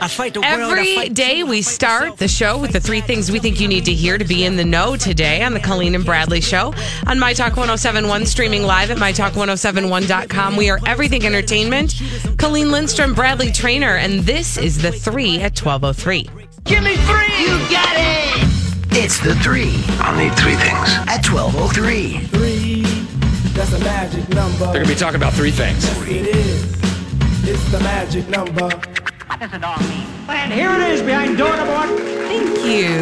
Every day we start the show with the three things we think you need to hear to be in the know today on the Colleen and Bradley Show on My Talk 1071, streaming live at MyTalk1071.com. We are everything entertainment. Colleen Lindstrom, Bradley Traynor, and this is the three at 1203. Give me three! You got it! It's the three. I'll need three things. At 1203. Three, that's a magic number. They're going to be talking about three things. It is. It's the magic number. And here it is behind door number one. Thank you.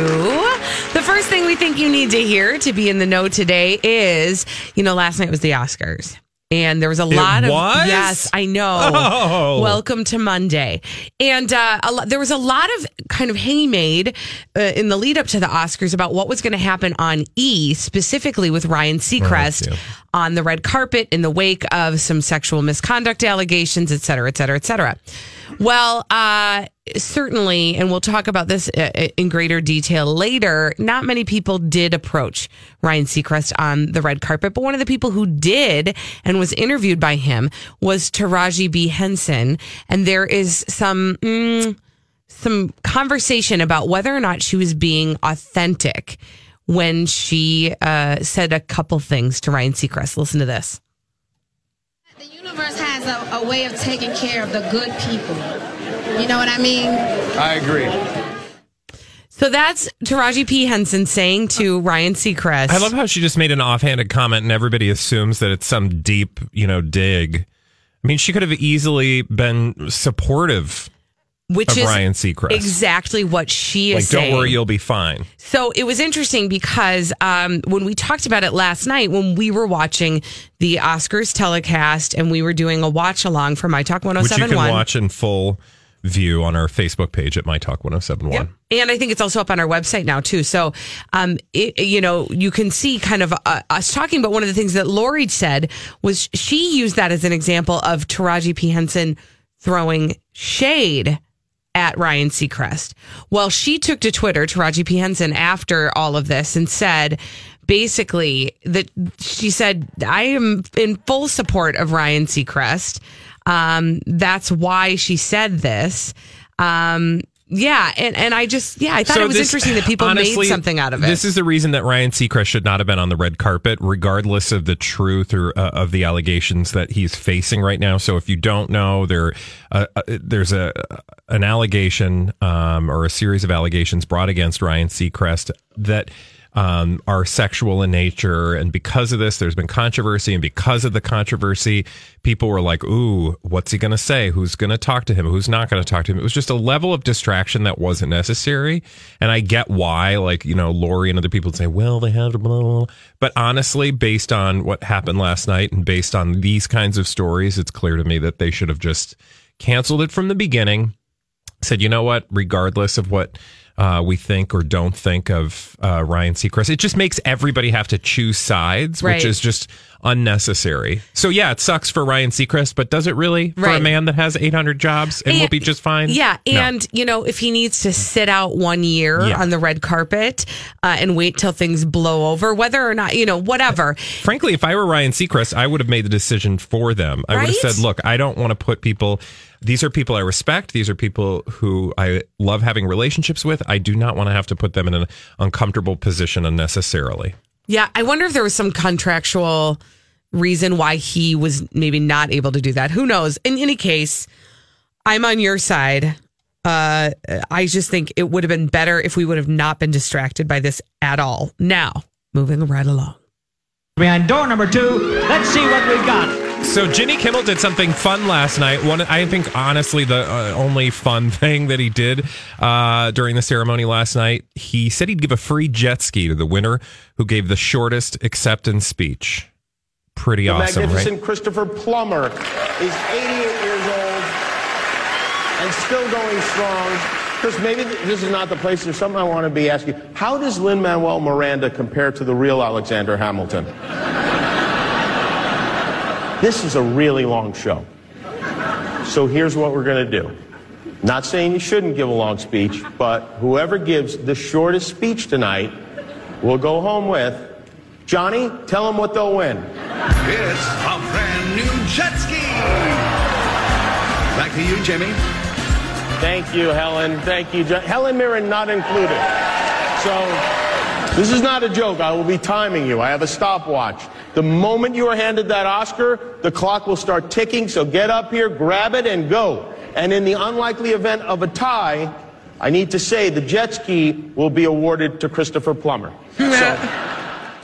The first thing we think you need to hear to be in the know today is, you know, last night was the Oscars. And there was a lot of was? yes, I know. Oh. Welcome to Monday, and uh, a lot, there was a lot of kind of hay made uh, in the lead up to the Oscars about what was going to happen on E, specifically with Ryan Seacrest yeah. On the red carpet in the wake of some sexual misconduct allegations, et cetera, et cetera, et cetera. Well, uh, certainly, and we'll talk about this uh, in greater detail later. Not many people did approach Ryan Seacrest on the red carpet, but one of the people who did and was interviewed by him was Taraji P. Henson. And there is some. Mm, some conversation about whether or not she was being authentic when she uh, said a couple things to Ryan Seacrest. Listen to this. The universe has a, a way of taking care of the good people. You know what I mean? I agree. So that's Taraji P. Henson saying to Ryan Seacrest. I love how she just made an offhanded comment and everybody assumes that it's some deep, you know, dig. I mean, she could have easily been supportive which of is Ryan Seacrest. exactly what she is like, saying. don't worry, you'll be fine. So it was interesting because um, when we talked about it last night, when we were watching the Oscars telecast and we were doing a watch along for My Talk Which you can 1071. watch in full view on our Facebook page at My Talk 1071. Yep. And I think it's also up on our website now too. So, um, it, you know, you can see kind of uh, us talking. But one of the things that Lori said was she used that as an example of Taraji P Henson throwing shade at Ryan Seacrest. Well, she took to Twitter, Taraji P Henson, after all of this and said. Basically, that she said, I am in full support of Ryan Seacrest. Um, that's why she said this. Um, yeah, and, and I just yeah, I thought So it was this- interesting that people honestly, made something out of it. This is the reason that Ryan Seacrest should not have been on the red carpet, regardless of the truth or uh, of the allegations that he's facing right now. So, if you don't know, there uh, uh, there's a an allegation um, or a series of allegations brought against Ryan Seacrest that. Um, are sexual in nature, and because of this, there's been controversy. And because of the controversy, people were like, "Ooh, what's he going to say? Who's going to talk to him? Who's not going to talk to him?" It was just a level of distraction that wasn't necessary. And I get why, like you know, Lori and other people say, "Well, they have blah, blah, blah. but honestly, based on what happened last night and based on these kinds of stories, it's clear to me that they should have just canceled it from the beginning. Said, you know what? Regardless of what uh, we think or don't think of uh, Ryan Seacrest, it just makes everybody have to choose sides, Right. which is just unnecessary. So yeah, it sucks for Ryan Seacrest, but does it really for a man that has 800 jobs and, will be just fine? Yeah, No. and you know, if he needs to sit out one year Yeah. on the red carpet uh, and wait till things blow over, whether or not you know, whatever. Frankly, if I were Ryan Seacrest, I would have made the decision for them. I would have said, look, I don't want to put people, these are people I respect. These are people who I love having relationships with. I do not want to have to put them in an uncomfortable position unnecessarily. Yeah, I wonder if there was some contractual reason why he was maybe not able to do that. Who knows? In any case, I'm on your side Uh, I just think it would have been better if we would have not been distracted by this at all. Now, moving right along. Behind door number two, let's see what we've got. So Jimmy Kimmel did something fun last night. One, I think, honestly, the uh, only fun thing that he did uh, during the ceremony last night, he said he'd give a free jet ski to the winner who gave the shortest acceptance speech. Pretty the awesome, magnificent right? Christopher Plummer is 88 years old and still going strong. Chris, maybe this is not the place. There's something I want to be asking. How does Lin Manuel Miranda compare to the real Alexander Hamilton? This is a really long show. So here's what we're going to do. Not saying you shouldn't give a long speech, but whoever gives the shortest speech tonight will go home with. Johnny, tell them what they'll win. It's a brand new jet ski. Back to you, Jimmy. Thank you, Helen. Thank you, John. Helen Mirren not included. So, this is not a joke. I will be timing you. I have a stopwatch. The moment you are handed that Oscar, the clock will start ticking. So get up here, grab it, and go. And in the unlikely event of a tie, I need to say the jet ski will be awarded to Christopher Plummer. So,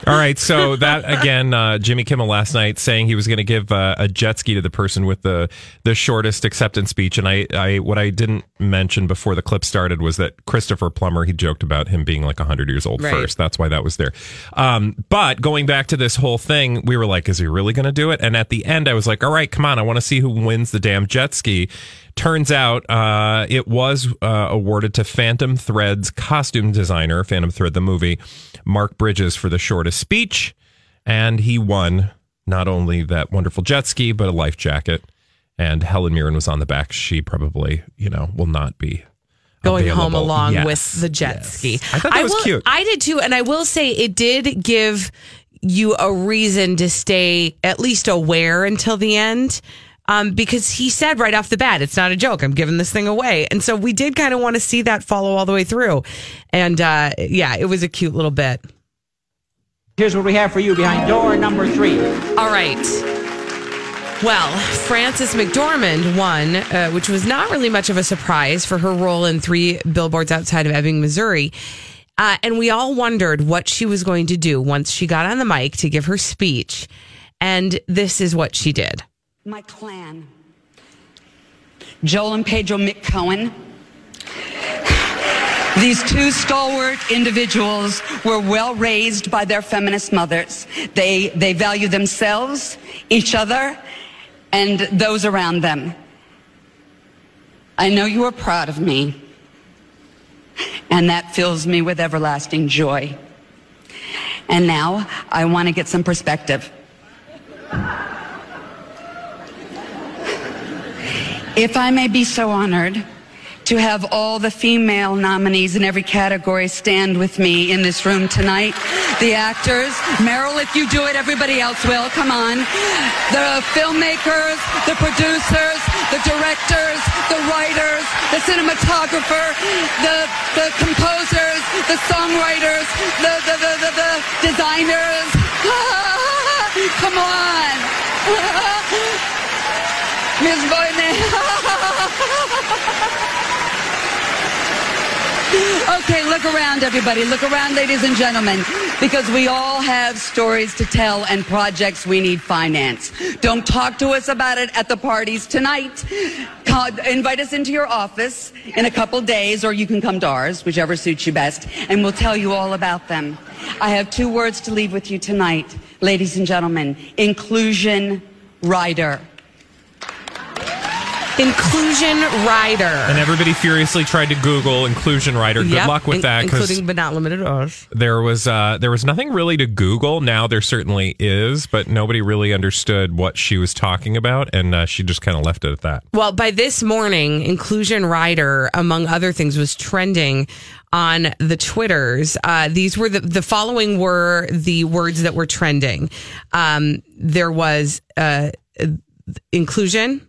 All right, so that again, uh, Jimmy Kimmel last night saying he was going to give uh, a jet ski to the person with the the shortest acceptance speech, and I, I what I didn't mention before the clip started was that Christopher Plummer he joked about him being like hundred years old Right. first. That's why that was there. Um, but going back to this whole thing, we were like, is he really going to do it? And at the end, I was like, all right, come on, I want to see who wins the damn jet ski. Turns out uh, it was uh, awarded to Phantom Thread's costume designer, Phantom Thread the movie, Mark Bridges for the shortest speech, and he won not only that wonderful jet ski but a life jacket. And Helen Mirren was on the back. She probably, you know, will not be going home along Yes, with the jet yes. ski. I thought that was will, cute. I did too, and I will say it did give you a reason to stay at least aware until the end. Um, because he said right off the bat, it's not a joke. I'm giving this thing away. And so we did kind of want to see that follow all the way through. And uh, yeah, it was a cute little bit. Here's what we have for you behind door number three. All right. Well, Frances McDormand won, uh, which was not really much of a surprise for her role in Three Billboards Outside of Ebbing, Missouri. Uh, and we all wondered what she was going to do once she got on the mic to give her speech. And this is what she did. My clan. Joel and Pedro McCohen. These two stalwart individuals were well raised by their feminist mothers. They, they value themselves, each other, and those around them. I know you are proud of me, and that fills me with everlasting joy. And now I want to get some perspective. If I may be so honored to have all the female nominees in every category stand with me in this room tonight. The actors, Meryl, if you do it, everybody else will. Come on. The filmmakers, the producers, the directors, the writers, the cinematographer, the, the composers, the songwriters, the, the, the, the, the designers. Come on. Miss Boyne. okay, look around, everybody. Look around, ladies and gentlemen, because we all have stories to tell and projects we need finance. Don't talk to us about it at the parties tonight. Call, invite us into your office in a couple days, or you can come to ours, whichever suits you best, and we'll tell you all about them. I have two words to leave with you tonight, ladies and gentlemen. Inclusion rider. Inclusion rider. And everybody furiously tried to Google inclusion rider. Good Yep, luck with in- that including but not limited to us. there was uh, there was nothing really to Google. Now there certainly is, but nobody really understood what she was talking about, and uh, she just kind of left it at that. Well, by this morning, Inclusion Rider, among other things, was trending on the Twitters. Uh, these were the, the following were the words that were trending. Um, there was uh, inclusion,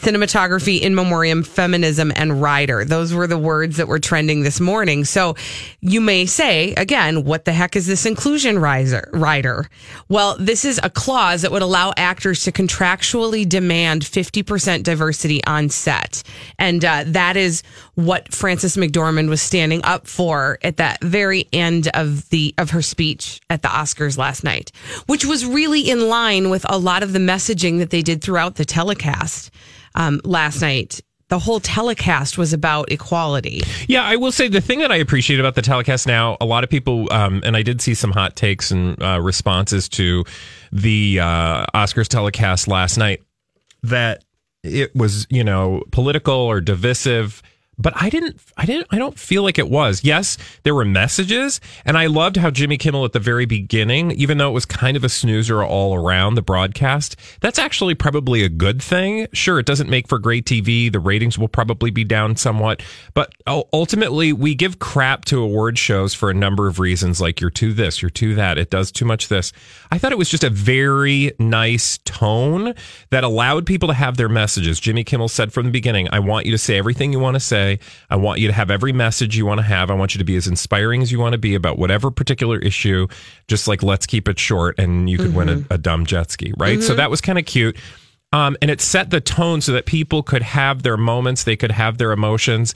cinematography, in memoriam, feminism, and rider. Those were the words that were trending this morning. So you may say, again, what the heck is this inclusion riser, rider? Well, this is a clause that would allow actors to contractually demand 50% diversity on set. And uh, that is what Frances McDormand was standing up for at that very end of the of her speech at the Oscars last night, which was really in line with a lot of the messaging that they did throughout the telecast um, last night. The whole telecast was about equality. Yeah, I will say the thing that I appreciate about the telecast now, a lot of people, um, and I did see some hot takes and uh, responses to the uh, Oscars telecast last night that it was, you know, political or divisive but I didn't, I didn't, I don't feel like it was. Yes, there were messages, and I loved how Jimmy Kimmel at the very beginning, even though it was kind of a snoozer all around the broadcast, that's actually probably a good thing. Sure, it doesn't make for great TV. The ratings will probably be down somewhat, but ultimately, we give crap to award shows for a number of reasons, like you're too this, you're too that, it does too much this. I thought it was just a very nice tone that allowed people to have their messages. Jimmy Kimmel said from the beginning, I want you to say everything you want to say I want you to have every message you want to have. I want you to be as inspiring as you want to be about whatever particular issue. Just like let's keep it short, and you could mm-hmm. win a, mm-hmm. a, dumb jet ski, right? Mm-hmm. So that was kind of cute. Um, and it set the tone so that people could have their moments, they could have their emotions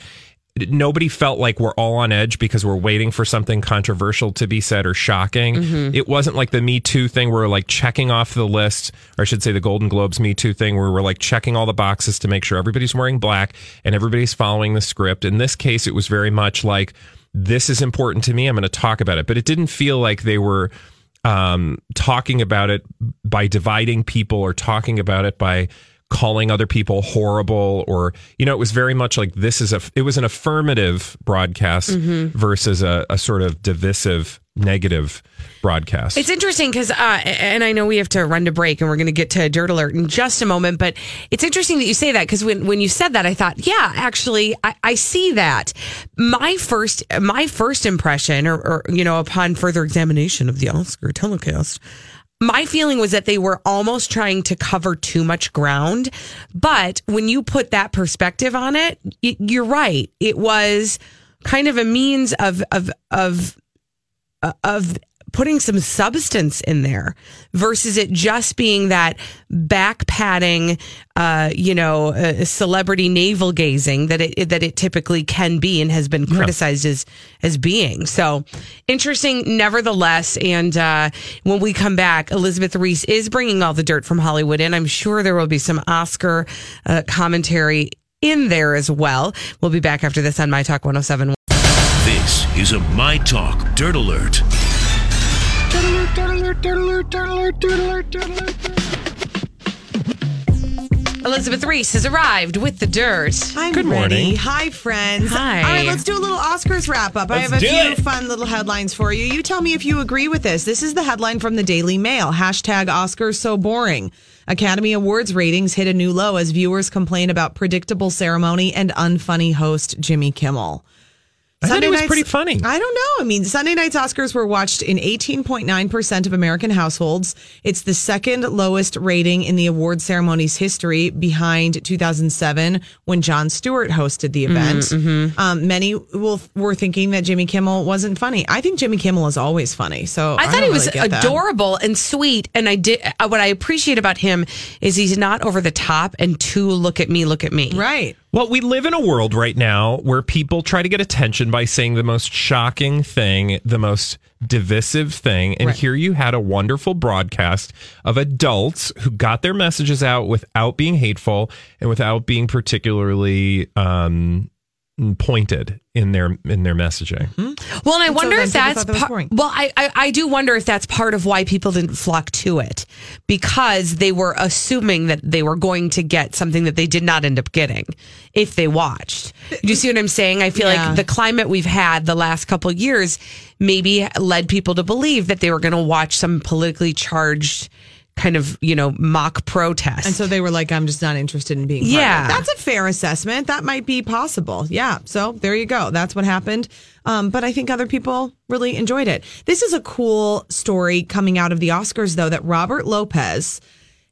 nobody felt like we're all on edge because we're waiting for something controversial to be said or shocking. Mm-hmm. It wasn't like the Me Too thing where we're like checking off the list, or I should say the Golden Globes Me Too thing where we're like checking all the boxes to make sure everybody's wearing black and everybody's following the script. In this case, it was very much like, this is important to me. I'm going to talk about it. But it didn't feel like they were um, talking about it by dividing people or talking about it by calling other people horrible or you know it was very much like this is a it was an affirmative broadcast mm-hmm. versus a, a, sort of divisive negative broadcast it's interesting because uh, and i know we have to run to break and we're going to get to dirt alert in just a moment but it's interesting that you say that because when, when you said that i thought yeah actually I, I see that my first my first impression or, or you know upon further examination of the oscar telecast my feeling was that they were almost trying to cover too much ground. But when you put that perspective on it, you're right. It was kind of a means of of of uh, of putting some substance in there versus it just being that back padding, uh, you know, uh, celebrity navel gazing that it that it typically can be and has been criticized yeah. as as being. So interesting, nevertheless. And uh, when we come back, Elizabeth Reese is bringing all the dirt from Hollywood in. I'm sure there will be some Oscar uh, commentary in there as well. We'll be back after this on My Talk 107. This is a My Talk Dirt Alert. Elizabeth Reese has arrived with the dirt. I'm Good ready. morning. Hi, friends. Hi. All right, let's do a little Oscars wrap up. I have a do few it. fun little headlines for you. You tell me if you agree with this. This is the headline from the Daily Mail. Hashtag Oscars so boring. Academy Awards ratings hit a new low as viewers complain about predictable ceremony and unfunny host Jimmy Kimmel. I Sunday thought it was pretty funny. I don't know. I mean, Sunday night's Oscars were watched in 18.9% of American households. It's the second lowest rating in the award ceremony's history behind 2007 when Jon Stewart hosted the event. Mm-hmm. Um, many will, were thinking that Jimmy Kimmel wasn't funny. I think Jimmy Kimmel is always funny. So I, I thought he was really adorable and sweet. And I did, uh, what I appreciate about him is he's not over the top and too look at me, look at me. Right. Well, we live in a world right now where people try to get attention by saying the most shocking thing, the most divisive thing. And right. here you had a wonderful broadcast of adults who got their messages out without being hateful and without being particularly um, pointed in their in their messaging. Mm-hmm. Well, and I and wonder so if that's that par- well, I, I, I do wonder if that's part of why people didn't flock to it because they were assuming that they were going to get something that they did not end up getting if they watched. Do you see what I'm saying? I feel yeah. like the climate we've had the last couple years maybe led people to believe that they were going to watch some politically charged kind of, you know, mock protest. And so they were like, I'm just not interested in being Yeah. That's a fair assessment. That might be possible. Yeah. So there you go. That's what happened. Um, but I think other people really enjoyed it. This is a cool story coming out of the Oscars, though, that Robert Lopez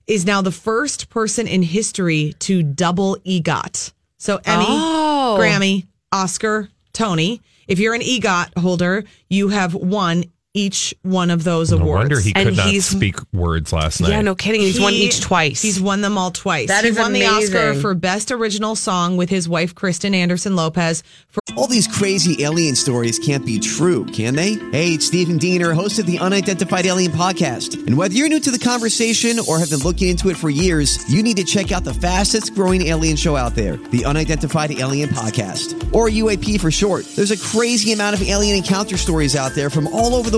is now the first person in history to double EGOT. So Emmy, oh. Grammy, Oscar, Tony. If you're an EGOT holder, you have won each one of those No awards. wonder he And could not he's- speak words last night. Yeah, no kidding. He's won each twice. He's won them all twice. That he is won the Oscar for Best Original Song with his wife Kristen Anderson Lopez for All these crazy alien stories can't be true, can they? Hey, it's Stephen Diener, host of the Unidentified Alien Podcast. And whether you're new to the conversation or have been looking into it for years, you need to check out the fastest growing alien show out there, the Unidentified Alien Podcast, or UAP for short. There's a crazy amount of alien encounter stories out there from all over the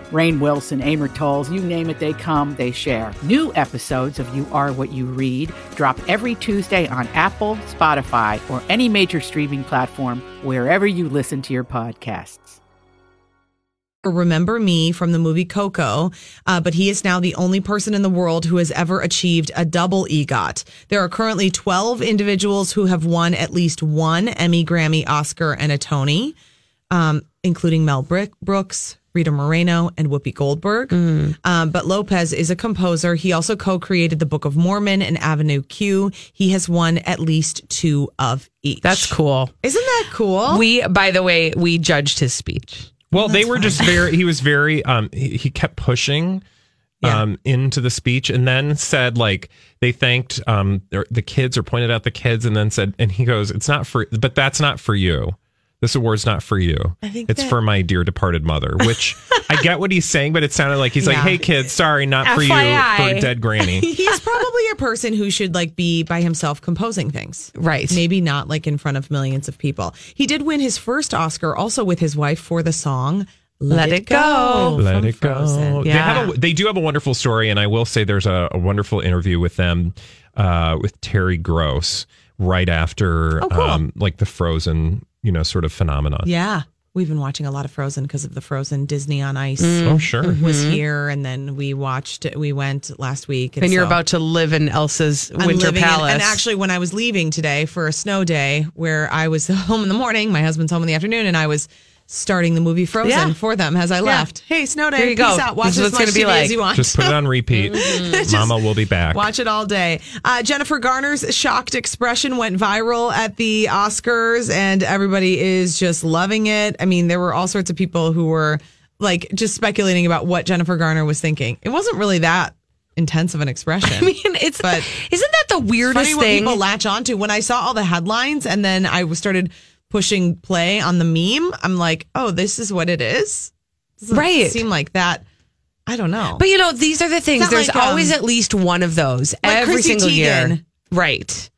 Rainn Wilson, Amor Towles, you name it, they come, they share. New episodes of You Are What You Read drop every Tuesday on Apple, Spotify, or any major streaming platform wherever you listen to your podcasts. Remember Me from the movie Coco, uh, but he is now the only person in the world who has ever achieved a double EGOT. There are currently 12 individuals who have won at least one Emmy, Grammy, Oscar, and a Tony, um, including Mel Brooks, Rita Moreno, and Whoopi Goldberg. Um, but Lopez is a composer. He also co created the Book of Mormon and Avenue Q. He has won at least two of each. That's cool. Isn't that cool? We, by the way, we judged his speech. Well, they were just very. He was very. Um, he, he kept pushing, um, into the speech, and then said like they thanked um the kids or pointed out the kids, and then said, and he goes, "It's not for, but that's not for you. This award's not for you. I think it's that- for my dear departed mother." Which I get what he's saying, but it sounded like he's like, Yeah. "Hey kids, sorry, not for you, FYI. for dead granny." He's probably a person who should like be by himself composing things. Right. Maybe not like in front of millions of people. He did win his first Oscar also with his wife for the song Let, Let It Go. Let from it go. Frozen. They, Yeah. have a, they do have a wonderful story, and I will say there's a, a wonderful interview with them uh, with Terry Gross right after Oh, cool. um, like the Frozen, you know, sort of phenomenon. Yeah. We've been watching a lot of Frozen because of the Frozen Disney on Ice mm. Oh, sure. was mm-hmm. here, and then we watched. We went last week, And you're so- about to live in Elsa's I'm Winter living in- Palace. and actually, when I was leaving today for a snow day, where I was home in the morning, my husband's home in the afternoon, and I was starting the movie Frozen Yeah. for them as I left. Hey, snow day, There you peace go. out. Watch This is as what's much gonna be TV like. as you want. Just put it on repeat. Just Mama will be back. Watch it all day. Uh, Jennifer Garner's shocked expression went viral at the Oscars, and everybody is just loving it. I mean, there were all sorts of people who were like just speculating about what Jennifer Garner was thinking. It wasn't really that intense of an expression. I mean, it's But isn't that the weirdest funny what thing? people latch onto. When I saw all the headlines and then I started pushing play on the meme, I'm like, oh, this is what it is. Doesn't Right. Seem like that. I don't know. But you know, these are the things. There's like, um, always at least one of those like every Chrissy single year. Teigen. Right.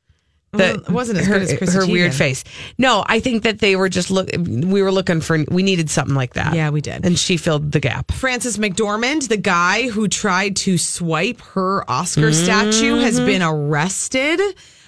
Well, it wasn't as her, good as Chrissy her weird face. No, I think that they were just look. We were looking for. We needed something like that. Yeah, we did. and she filled the gap. Frances McDormand, the guy who tried to swipe her Oscar statue, has Mm-hmm. been arrested.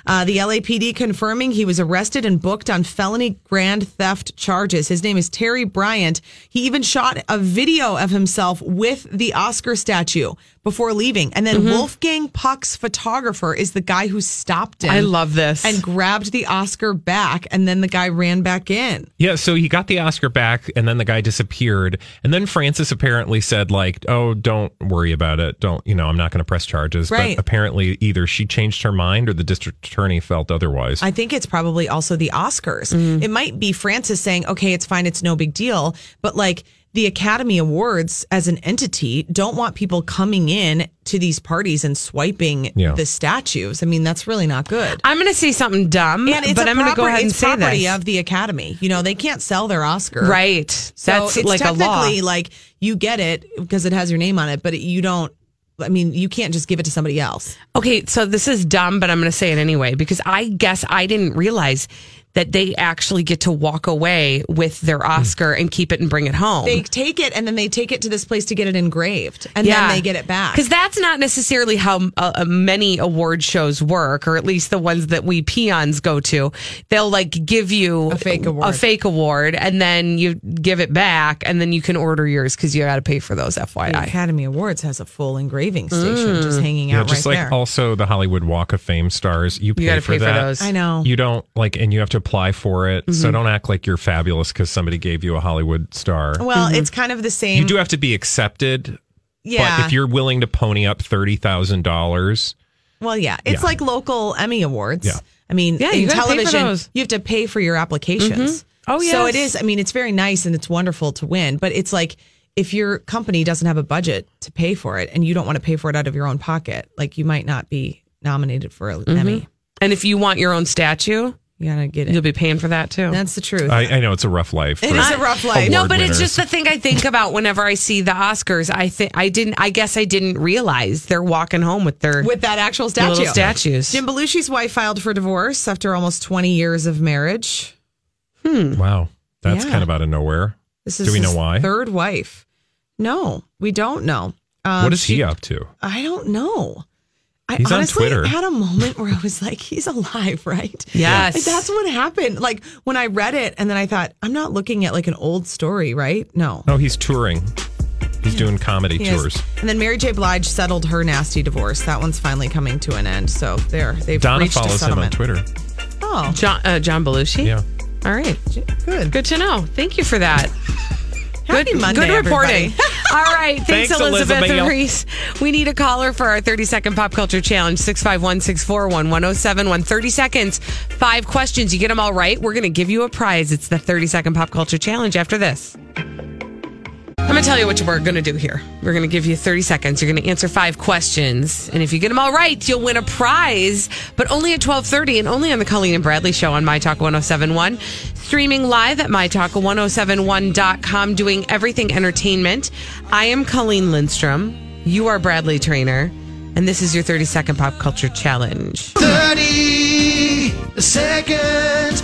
Uh, the LAPD confirming he was arrested and booked on felony grand theft charges. His name is Terry Bryant. He even shot a video of himself with the Oscar statue before leaving. And then Wolfgang Puck's photographer is the guy who stopped him. Mm-hmm. I love this. And grabbed the Oscar back. And then the guy ran back in. Yeah, so he got the Oscar back, and then the guy disappeared. And then Frances apparently said, like, "Oh, don't worry about it. Don't, you know, I'm not going to press charges." Right. But apparently, either she changed her mind or the district attorney felt otherwise. I think it's probably also the Oscars. It might be Frances saying, okay, it's fine, it's no big deal. But like the Academy Awards as an entity don't want people coming in to these parties and swiping Yeah. the statues. I mean, that's really not good. I'm going to say something dumb, And it's but I'm going to go ahead and it's say property this. of the Academy. You know, they can't sell their Oscar. right. So That's it's like a law. technically like you get it because it has your name on it, but you don't. I mean, you can't just give it to somebody else. Okay, so this is dumb, but I'm going to say it anyway because I guess I didn't realize that they actually get to walk away with their Oscar and keep it and bring it home. They take it and then they take it to this place to get it engraved, and then they get it back. Because that's not necessarily how uh, uh, many award shows work, or at least the ones that we peons go to. They'll like give you A fake award. a fake award, and then you give it back, and then you can order yours because you got to pay for those. The FYI. Academy Awards has a full engraving station Mm. just hanging Yeah, out just right like there. also the Hollywood Walk of Fame stars. You pay, gotta for, pay for that. those. I know. You don't like, and you have to apply for it. So Mhm. don't act like you're fabulous because somebody gave you a Hollywood star. well, it's kind of the same. you do have to be accepted. Yeah. But if you're willing to pony up thirty thousand dollars, Well, yeah, it's Yeah. like local Emmy awards. Yeah. I mean, Yeah, you in gotta pay for television, those. you have to pay for your applications. Mhm. Oh, yeah. so it is. I mean, it's very nice and it's wonderful to win, but it's like if your company doesn't have a budget to pay for it and you don't want to pay for it out of your own pocket, like you might not be nominated for an Emmy. And if you want your own statue, you gotta get it. You'll be paying for that too. That's the truth. I, I know it's a rough life. It is a rough life. No, award but it's just the thing I think about whenever I see the Oscars. I think I didn't. I guess I didn't realize they're walking home with their with that actual statue. little statues. Jim Belushi's wife filed for divorce after almost 20 years of marriage. Hmm. Wow, that's Yeah. kind of out of nowhere. This is Do we know why? Third wife. No, we don't know. Um, what is she- he up to? I don't know. I He's on honestly Twitter. had a moment where I was like, he's alive, right? Yes. Like, that's what happened. Like when I read it and then I thought, I'm not looking at like an old story, right? No. Oh, he's touring. He's doing comedy He is. tours. And then Mary J. Blige settled her nasty divorce. That one's finally coming to an end. So there, they've Donna reached a follows him on. Twitter. Oh, John uh, John Belushi. Yeah. All right. Good. Good to know. Thank you for that. Happy good, Monday, good reporting. everybody. All right. Thanks, Thanks, Elizabeth, Elizabeth. and Reese. We need a caller for our 30 second pop culture challenge 651 641 1071. 30 seconds, five questions. You get them all right. We're going to give you a prize. It's the 30 second pop culture challenge after this. I'm going to tell you what we're going to do here. We're going to give you 30 seconds. You're going to answer five questions. And if you get them all right, you'll win a prize, but only at 1230 and only on the Colleen and Bradley show on My Talk 1071. Streaming live at MyTalk1071.com, doing everything entertainment. I am Colleen Lindstrom. You are Bradley Traynor. And this is your 30 second pop culture challenge. 30 seconds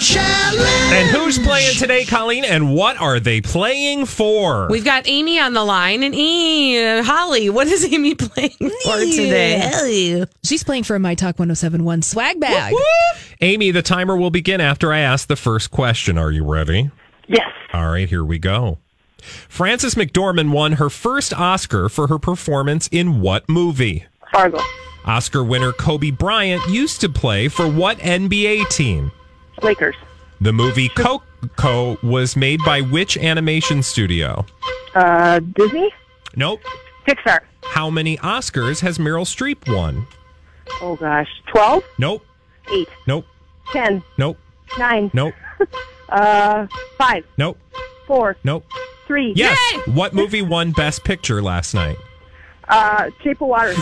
challenge. And who's playing today, Colleen? And what are they playing for? We've got Amy on the line. And e- Holly, what is Amy playing for today? She's playing for a My Talk 1071 swag bag. Amy, the timer will begin after I ask the first question. Are you ready? Yes. All right, here we go. Frances McDormand won her first Oscar for her performance in what movie? Fargo. Oscar winner Kobe Bryant used to play for what NBA team? Lakers. The movie Coco was made by which animation studio? Uh, Disney. Nope. Pixar. How many Oscars has Meryl Streep won? Oh gosh. 12? Nope. 8. Nope. 10. Nope. 9. Nope. Uh, 5. Nope. 4. Nope. 3. Yes. What movie won Best Picture last night? Uh, Shape of Water.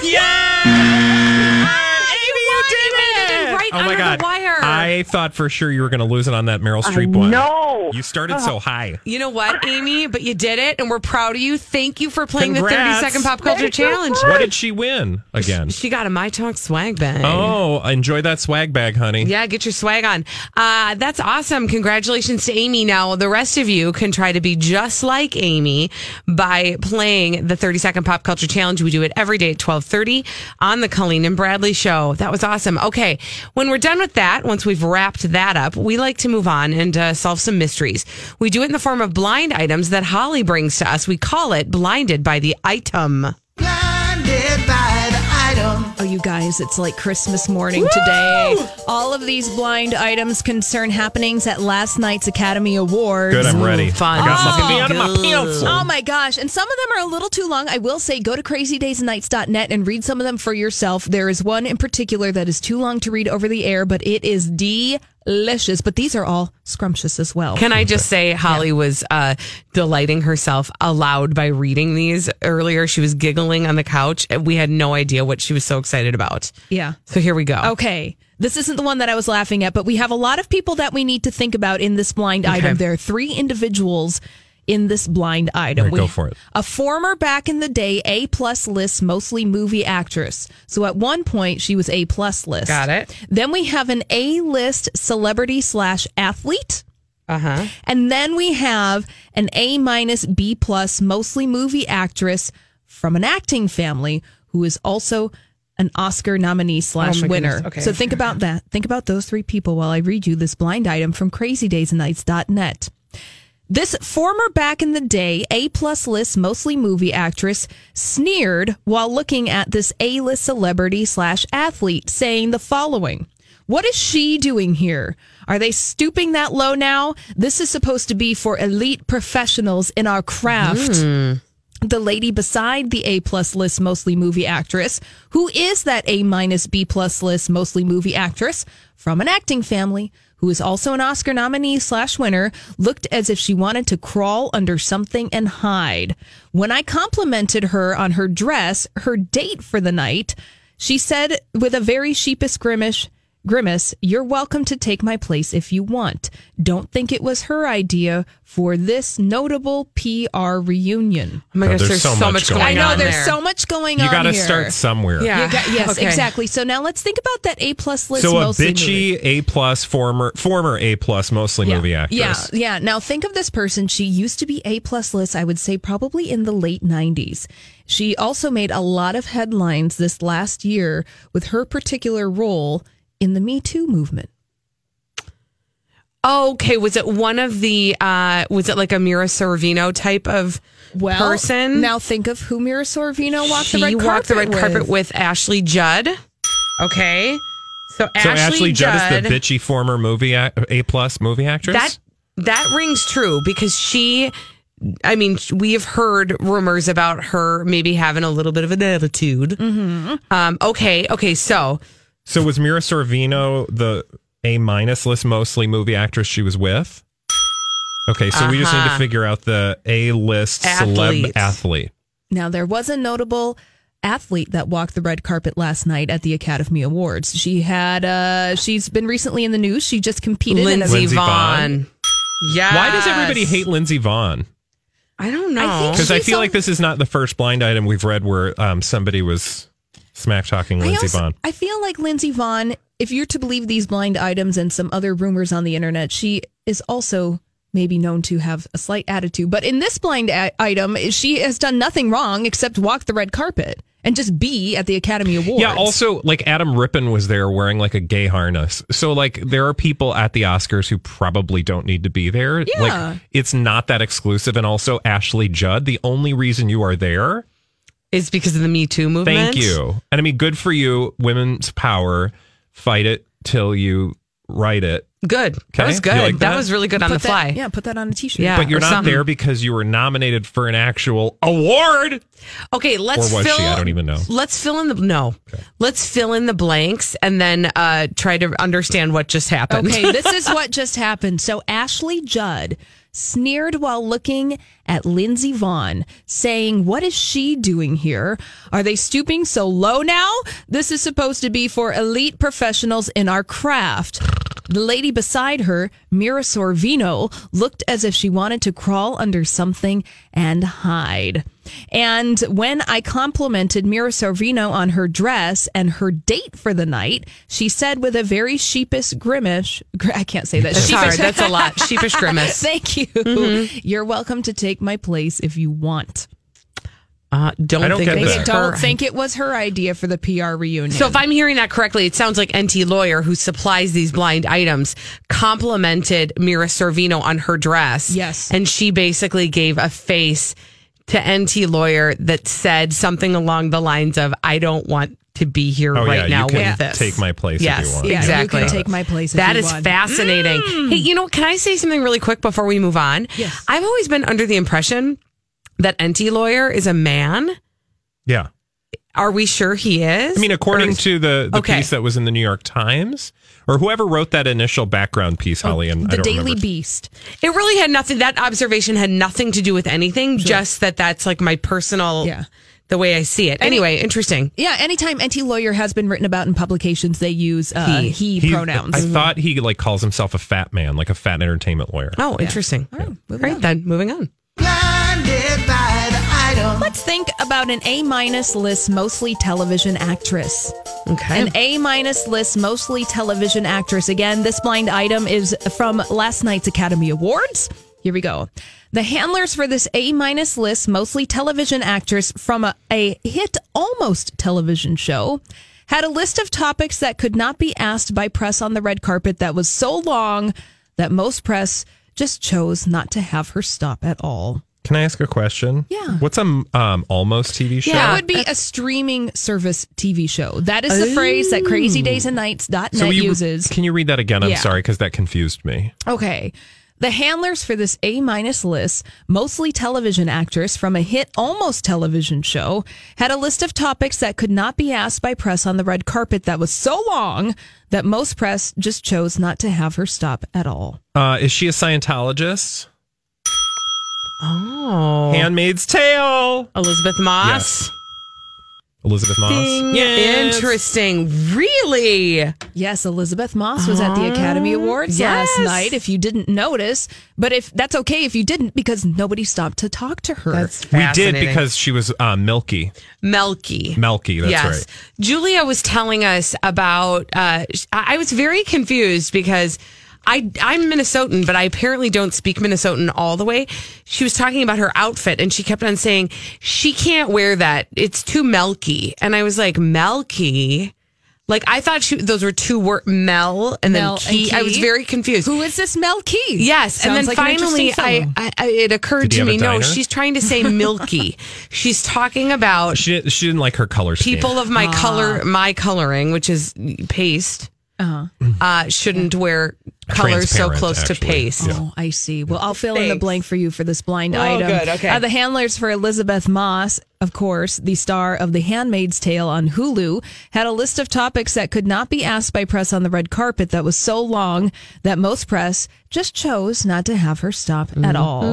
Right oh my god! the wire. I thought for sure you were going to lose it on that Meryl Streep one. No. You started Uh-huh. so high. You know what, Amy? But you did it, and we're proud of you. Thank you for playing the 30 Second pop culture Thank you. challenge. What did she win again? She got a My Talk swag bag. Oh, enjoy that swag bag, honey. Yeah, get your swag on. Uh, that's awesome. Congratulations to Amy. Now, the rest of you can try to be just like Amy by playing the 30 second pop culture challenge. We do it every day at 1230 on the Colleen and Bradley show. That was awesome. Okay. When we're done with that, once we've wrapped that up, we like to move on and uh, solve some mysteries. We do it in the form of blind items that Holly brings to us. We call it blinded by the item. Blinded by. Oh, you guys, it's like Christmas morning today. All of these blind items concern happenings at last night's Academy Awards. Good, I'm ready. Fine. I got Oh, my out of my pencil. Oh my gosh. And some of them are a little too long. I will say go to crazydaysnights.net and read some of them for yourself. There is one in particular that is too long to read over the air, but it is delicious. But these are all scrumptious as well. Can I just say, Holly was uh, delighting herself aloud by reading these earlier. She was giggling on the couch. and We had no idea what she was so excited about. Yeah. So here we go. Okay. This isn't the one that I was laughing at, but we have a lot of people that we need to think about in this blind Okay. item. There are three individuals in this blind item. All right, go for it. A former back in the day A plus list, mostly movie actress. So at one point she was A plus list. Got it. Then we have an A list celebrity slash athlete. Uh huh. And then we have an A minus B plus, mostly movie actress from an acting family who is also an Oscar nominee slash Oh winner. goodness. Okay. So think about that. Think about those three people while I read you this blind item from crazydaysandnights.net. This former back in the day A plus list, mostly movie actress, sneered while looking at this A list celebrity slash athlete, saying the following. What is she doing here? Are they stooping that low now? This is supposed to be for elite professionals in our craft. Hmm. The lady beside the A plus list mostly movie actress, who is that A minus B plus list mostly movie actress from an acting family, who is also an Oscar nominee slash winner, looked as if she wanted to crawl under something and hide. When I complimented her on her dress, her date for the night, she said with a very sheepish grimace, Grimace, you're welcome to take my place if you want. Don't think it was her idea for this notable PR reunion. Oh my Oh, gosh, there's there's, so so, much much going on. I know there's there. so much going You on You got to here. start somewhere. Yeah. Got- yes, Okay. exactly. So now let's think about that A plus list. So a mostly bitchy movie. A plus former former A plus mostly Yeah. movie actress. Yeah, yeah. Now think of this person. She used to be A plus list. I would say probably in the late '90s. She also made a lot of headlines this last year with her particular role in the Me Too movement. Okay, was it one of the? uh Was it like a Mira Sorvino type of Well, person? Now think of who Mira Sorvino walked she the red carpet walked the red with. carpet with Ashley Judd. Okay, so Ashley, So Ashley Judd, Judd is the bitchy former movie A plus movie actress. That that rings true because she. I mean, we have heard rumors about her maybe having a little bit of an attitude. Mm-hmm. Um, okay, okay, so so was Mira Sorvino the A minus list mostly movie actress she was with? Okay, so we just need to Uh-huh. figure out the A list celeb Athlete. athlete. Now, there was a notable athlete that walked the red carpet last night at the Academy Awards. She had, uh, she's been recently in the news. She just competed in Lindsey a. Lindsey Vonn. Yeah. Why does everybody hate Lindsey Vonn? I don't know. Because I She's feel al- like this is not the first blind item we've read where um, somebody was smack talking Lindsey also- Vonn. I feel like Lindsey Vonn, if you're to believe these blind items and some other rumors on the internet, she is also maybe known to have a slight attitude. But in this blind a- item, she has done nothing wrong except walk the red carpet and just be at the Academy Awards. Yeah, also like Adam Rippon was there wearing like a gay harness. So like there are people at the Oscars who probably don't need to be there. Yeah. Like it's not that exclusive and also Ashley Judd, the only reason you are there, is because of the Me Too movement. thank you. And I mean good for you, women's power. Fight it till you write it. Good. Okay, That was good. like that? that? was really good on the that- fly. yeah, put that on a t-shirt. Yeah. but you're not something. there because you were nominated for an actual award. Okay, let's Or was fill, she? I don't even know. Let's fill in the no. Let's fill in the blanks and then uh try to understand what just happened. Okay, this is what just happened. So Ashley Judd sneered while looking at Lindsey Vonn, saying, What is she doing here? Are they stooping so low now? This is supposed to be for elite professionals in our craft. The lady beside her, Mira Sorvino, looked as if she wanted to crawl under something and hide. And when I complimented Mira Sorvino on her dress and her date for the night, she said with a very sheepish grimace, gr- I can't say that. That's sheepish- hard. That's a lot. Sheepish grimace. Thank you. Mhm. You're welcome to take my place if you want. Uh, don't, I don't think get it's. Don't think it was her idea for the PR reunion. So if I'm hearing that correctly, it sounds like Enty Lawyer, who supplies these blind items, complimented Mira Sorvino on her dress. Yes. And she basically gave a face to Enty Lawyer that said something along the lines of, I don't want to be here Oh, right yeah, now you can with this. take my place if yes, you want. Yeah, exactly. you can take my place if That you is want. fascinating. Hey, you know, can I say something really quick before we move on? Yes. I've always been under the impression that Enty Lawyer is a man. Yeah. Are we sure he is? I mean, according Or- to the, the Okay. piece that was in the New York Times, or whoever wrote that initial background piece, Holly, and I Oh, the don't Daily remember. Beast. It really had nothing. That observation had nothing to do with anything. Just that that's like my personal, Yeah. the way I see it. Anyway, interesting. Yeah, anytime Enty lawyer has been written about in publications, they use uh, He. he, He- pronouns. I thought he like calls himself a fat man, like a fat entertainment lawyer. Oh, interesting. All right, then moving on. Let's think about an A minus list, mostly television actress. Okay. An A minus list, mostly television actress. Again, this blind item is from last night's Academy Awards. Here we go. The handlers for this A minus list, mostly television actress from a, a hit almost television show, had a list of topics that could not be asked by press on the red carpet that was so long that most press just chose not to have her stop at all. Can I ask a question? Yeah. What's a um, almost TV show? Yeah, That would be a streaming service TV show. That is the phrase that crazydaysandnights.net So will you, uses. Can you read that again? I'm Yeah. sorry because that confused me. Okay. The handlers for this A minus list, mostly television actress from a hit almost television show, had a list of topics that could not be asked by press on the red carpet that was so long that most press just chose not to have her stop at all. Uh, is she a Scientologist? Oh. Handmaid's Tale. Elisabeth Moss. Yes. Elisabeth Moss. Ding. Yes. Interesting. Really? Yes, Elisabeth Moss was at the Academy Awards last night. If you didn't notice, but if that's okay if you didn't, because nobody stopped to talk to her. That's We did because she was uh, Milky. Melky. Melky, that's yes. right. Julia was telling us about. Uh, I I was very confused because I I'm Minnesotan, but I apparently don't speak Minnesotan all the way. She was talking about her outfit, and she kept on saying she can't wear that. It's too melky, and I was like, melky. Like I thought she, those were two word Mel and Mel then key. and I was very confused. Who is this Mel Key? Yes, Sounds and then like finally, interesting I. I, I it occurred Did to me. No, she's trying to say milky. she's talking about She, she didn't like her color scheme. people of my ah. color, my coloring, which is paste, Uh-huh. uh, shouldn't wear colors so Transparent, close to actually. paste. Yeah. Oh, I see. Well, I'll fill in the blank for you for this blind Oh, item. good. Okay. Uh, the handlers for Elisabeth Moss, of course, the star of The Handmaid's Tale on Hulu, had a list of topics that could not be asked by press on the red carpet that was so long that most press just chose not to have her stop at all.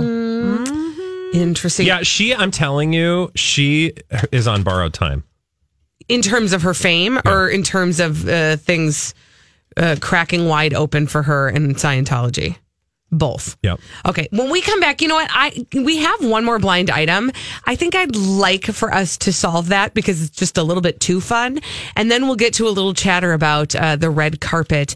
Interesting. Yeah, she, I'm telling you, she is on borrowed time. In terms of her fame, or in terms of uh, things uh, cracking wide open for her in Scientology. Both. Yep. Okay. When we come back, you know what? I we have one more blind item. I think I'd like for us to solve that because it's just a little bit too fun, and then we'll get to a little chatter about uh, the red carpet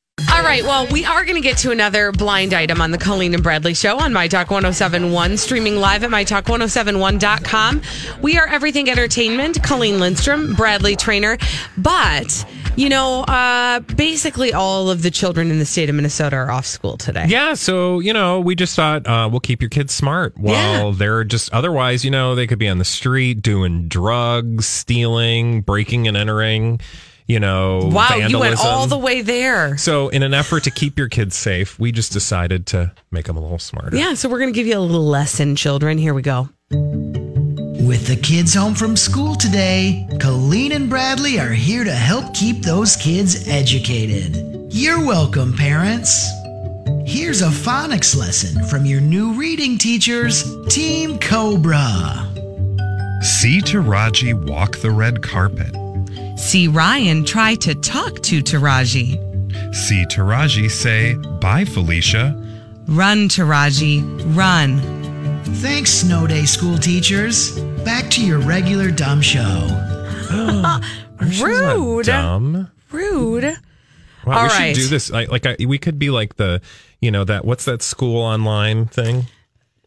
All right. Well, we are going to get to another blind item on the Colleen and Bradley show on My Talk 1071, streaming live at MyTalk1071.com. We are everything entertainment. Colleen Lindstrom, Bradley Traynor. But, you know, uh, basically all of the children in the state of Minnesota are off school today. Yeah, so you know, we just thought uh, we'll keep your kids smart while they're just otherwise, you know, they could be on the street doing drugs, stealing, breaking and entering. You know, Wow, vandalism. you went all the way there. So, in an effort to keep your kids safe, we just decided to make them a little smarter. Yeah, so we're going to give you a little lesson, children. Here we go. With the kids home from school today, Colleen and Bradley are here to help keep those kids educated. You're welcome, parents. Here's a phonics lesson from your new reading teachers, Team Cobra. See Taraji walk the red carpet. See Ryan try to talk to Taraji. See Taraji say, Bye, Felicia. Run, Taraji, run. Thanks, Snow Day school teachers. Back to your regular dumb show. Rude. Dumb. Rude. Wow, All we right. should do this. Like, like I, we could be like the, you know, that what's that school online thing?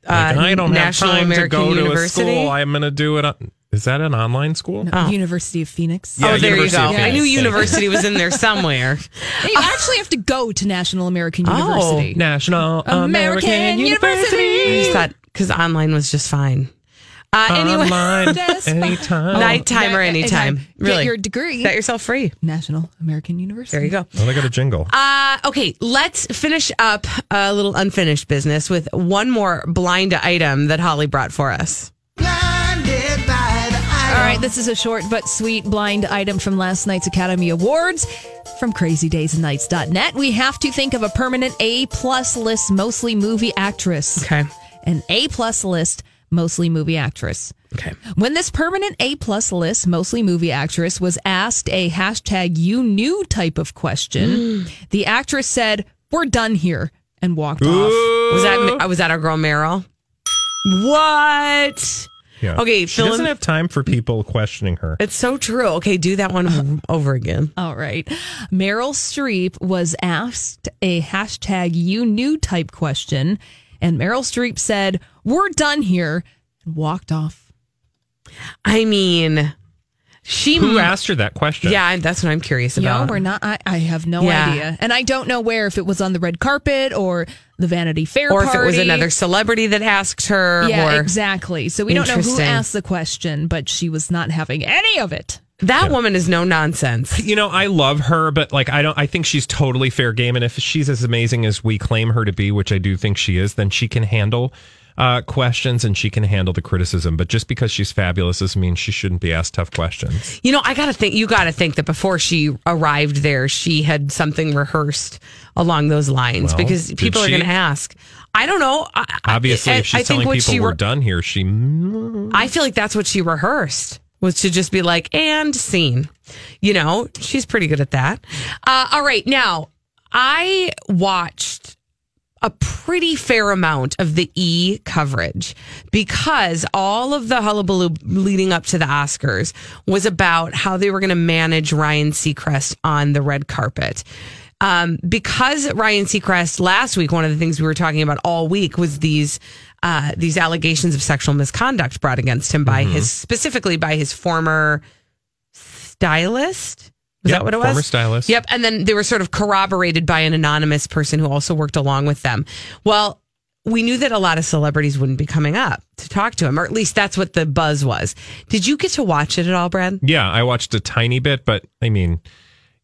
Like, Uh, I don't National have time American to go University? to a school. I'm going to do it. On, is that an online school? No, University of Phoenix. Yeah, oh, there University you of go. I knew university was in there somewhere. You actually have to go to National American University. Oh. University. National American I University. just thought because online was just fine. Uh, anyway, Online, anytime. nighttime or Yeah, anytime. anytime. Really, Get your degree. Set yourself free. National American University. There you go. Oh, they got a jingle. Uh, okay, let's finish up a little unfinished business with one more blind item that Holly brought for us. All right, this is a short but sweet blind item from last night's Academy Awards from crazydaysandnights.net. We have to think of a permanent A plus list, mostly movie actress. Okay. An A plus list, mostly movie actress. Okay. When this permanent A plus list, mostly movie actress, was asked a hashtag you knew type of question, the actress said, We're done here and walked off. Was that was that our girl Meryl? What? Yeah. Okay, she fill doesn't in- have time for people questioning her. It's so true. Okay, do that one over again. All right. Meryl Streep was asked a hashtag you knew type question, and Meryl Streep said, We're done here, and walked off. I mean, she Who asked her that question? Yeah, that's what I'm curious about. No, we're not. I, I have no Yeah. idea. And I don't know where, if it was on the red carpet or the Vanity Fair or if it was another celebrity that asked her. Yeah, or, exactly. So we don't know who asked the question, but she was not having any of it. That woman is no nonsense. You know, I love her, but like I don't I think she's totally fair game and if she's as amazing as we claim her to be, which I do think she is, then she can handle uh, questions and she can handle the criticism. But just because she's fabulous doesn't mean she shouldn't be asked tough questions. You know, I gotta think. You gotta think that before she arrived there, she had something rehearsed along those lines Well, because people are going to ask. I don't know. I, Obviously, I, if she's I think telling what people she we're done here, she I feel like that's what she rehearsed was to just be like and scene. You know, she's pretty good at that. Uh, all right, now I watched a pretty fair amount of the E coverage because all of the hullabaloo leading up to the Oscars was about how they were going to manage Ryan Seacrest on the red carpet. Um, because Ryan Seacrest last week, one of the things we were talking about all week was these uh, these allegations of sexual misconduct brought against him by his specifically by his former stylist. Is Yep, that what it was? former stylist. Yep. And then they were sort of corroborated by an anonymous person who also worked along with them. Well, we knew that a lot of celebrities wouldn't be coming up to talk to him, or at least that's what the buzz was. Did you get to watch it at all, Brad? Yeah, I watched a tiny bit, but I mean,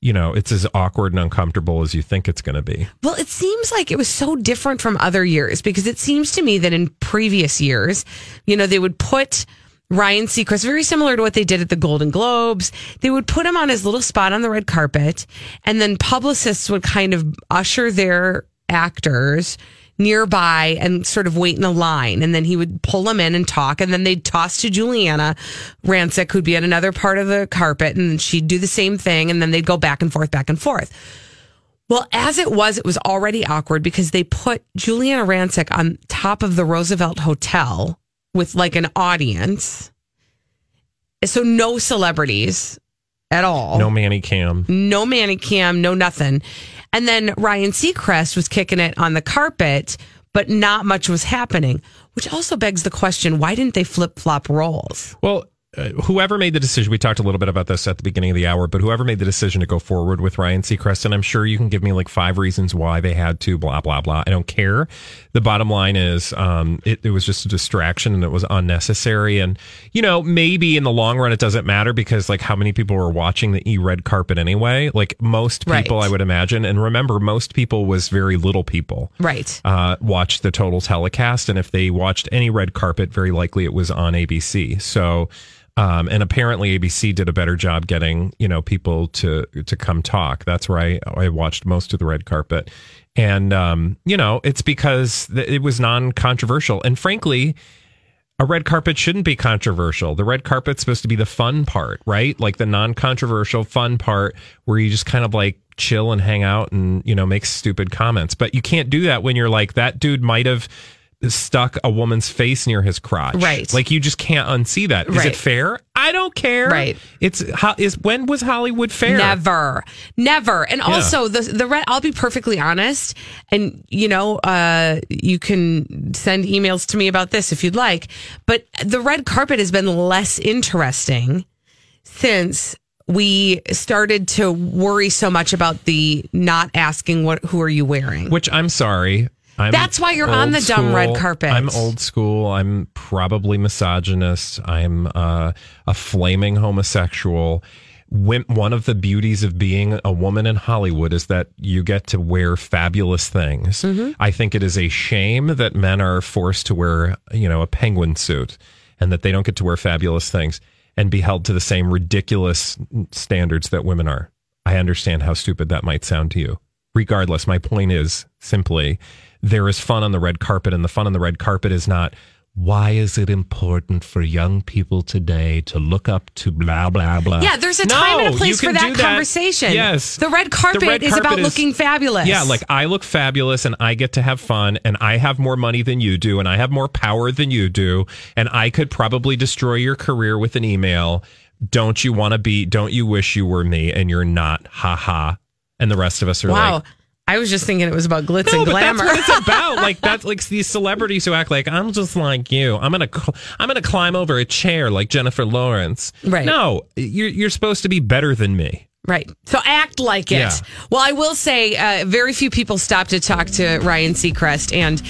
you know, it's as awkward and uncomfortable as you think it's going to be. Well, it seems like it was so different from other years because it seems to me that in previous years, you know, they would put Ryan Seacrest, very similar to what they did at the Golden Globes. They would put him on his little spot on the red carpet, and then publicists would kind of usher their actors nearby and sort of wait in a line. And then he would pull them in and talk. And then they'd toss to Giuliana Rancic, who'd be at another part of the carpet, and she'd do the same thing. And then they'd go back and forth, back and forth. Well, as it was, it was already awkward because they put Giuliana Rancic on top of the Roosevelt Hotel with like an audience. So no celebrities at all. No Mani Cam. No Mani Cam, no nothing. And then Ryan Seacrest was kicking it on the carpet, but not much was happening, which also begs the question why didn't they flip flop roles? Well, uh, whoever made the decision, we talked a little bit about this at the beginning of the hour, but whoever made the decision to go forward with Ryan Seacrest, and I'm sure you can give me like five reasons why they had to, blah, blah, blah. I don't care. The bottom line is um, it, it was just a distraction and it was unnecessary. And, you know, maybe in the long run, it doesn't matter because like how many people were watching the e red carpet anyway? Like most people, Right. I would imagine. And remember, most people was very little people Right. uh, watched the total telecast, and if they watched any red carpet, very likely it was on ABC. So, um, and apparently ABC did a better job getting you know people to to come talk. That's where I, I watched most of the red carpet, and um, you know it's because it was non controversial, and frankly. A red carpet shouldn't be controversial. The red carpet's supposed to be the fun part, right? Like the non-controversial fun part where you just kind of like chill and hang out and, you know, make stupid comments. But you can't do that when you're like, that dude might have stuck a woman's face near his crotch. Right. Like you just can't unsee that. Is Right. it fair? I don't care. Right. It's how is when was Hollywood fair? Never, never. And Yeah. also the the red. I'll be perfectly honest, and you know, uh, you can send emails to me about this if you'd like. But the red carpet has been less interesting since we started to worry so much about the not asking what who are you wearing. Which I'm sorry. I'm That's why you're on the dumb red carpet. I'm old school. I'm probably misogynist. I'm uh, a flaming homosexual. Wim- One of the beauties of being a woman in Hollywood is that you get to wear fabulous things. Mm-hmm. I think it is a shame that men are forced to wear, you know, a penguin suit and that they don't get to wear fabulous things and be held to the same ridiculous standards that women are. I understand how stupid that might sound to you. Regardless, my point is simply there is fun on the red carpet, and the fun on the red carpet is not why is it important for young people today to look up to blah blah blah. Yeah, there's a time and a place for can that conversation. Yes, The red carpet red is carpet about looking fabulous. Yeah, like I look fabulous and I get to have fun and I have more money than you do and I have more power than you do and I could probably destroy your career with an email. Don't you want to be? Don't you wish you were me? And you're not. Ha ha. And the rest of us are wow. like. I was just thinking it was about glitz No, and glamour. that's what it's about. Like that's like these celebrities who act like I'm just like you. I'm gonna cl- I'm gonna climb over a chair like Jennifer Lawrence. Right. No, you're you're supposed to be better than me. Right. So act like it. Yeah. Well, I will say, uh, very few people stopped to talk to Ryan Seacrest, and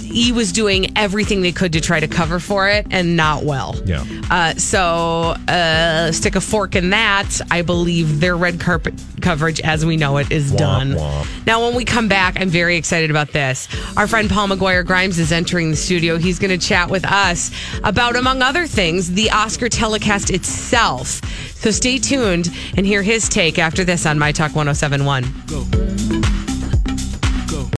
he was doing everything they could to try to cover for it, and not well. Yeah. Uh, so uh, stick a fork in that. I believe their red carpet coverage, as we know it, is Womp, done. womp. Now, when we come back, I'm very excited about this. Our friend Paul McGuire Grimes is entering the studio. He's going to chat with us about, among other things, the Oscar telecast itself. So stay tuned and hear his take after this on My Talk 1071.